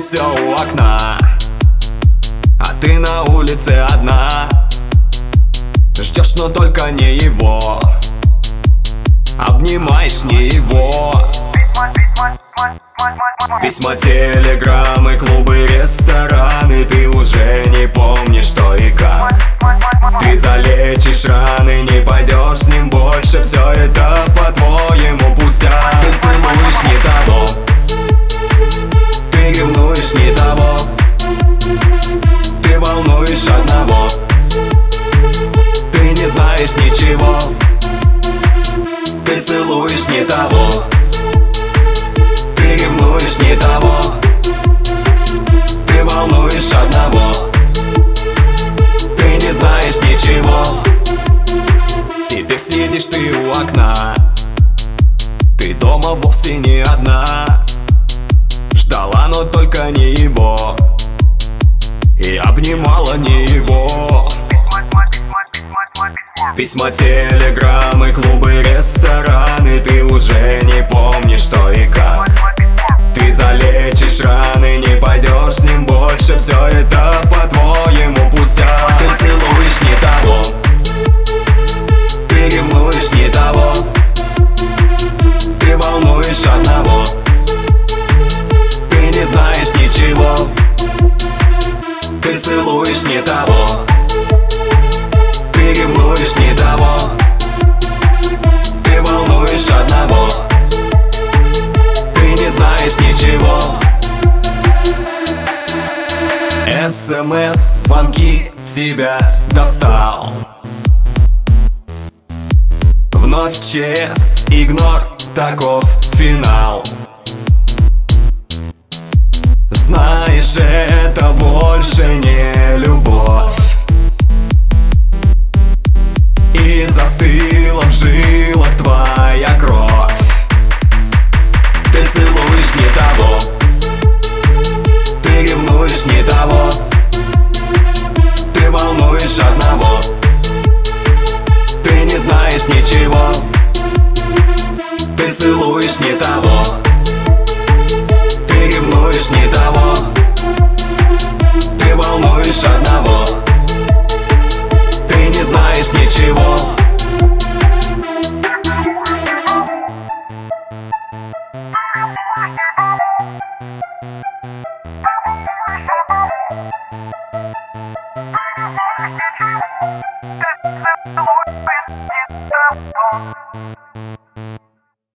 все у окна. А ты на улице одна. Ждешь, но только не его. Обнимаешь не его. Письма, телеграммы, клубы, рестораны. Ты уже не помнишь, что и как. Ты залечишь раны, не того. Ты ревнуешь не того. Ты волнуешь одного. Ты не знаешь ничего. Теперь сидишь ты у окна. Ты дома вовсе не одна. Ждала, но только не его. И обнимала не его. Письма, телеграммы, клубы, Все это по-твоему пустяк. Ты целуешь не того. Ты ревнуешь не того. Ты волнуешь одного. Ты не знаешь ничего. Ты целуешь не того. Ты ревнуешь не того. Ты волнуешь одного. Ты не знаешь ничего СМС, звонки тебя достал. Вновь ЧС, игнор, таков финал. Знаешь, это больше не не знаешь ничего. Ты целуешь не того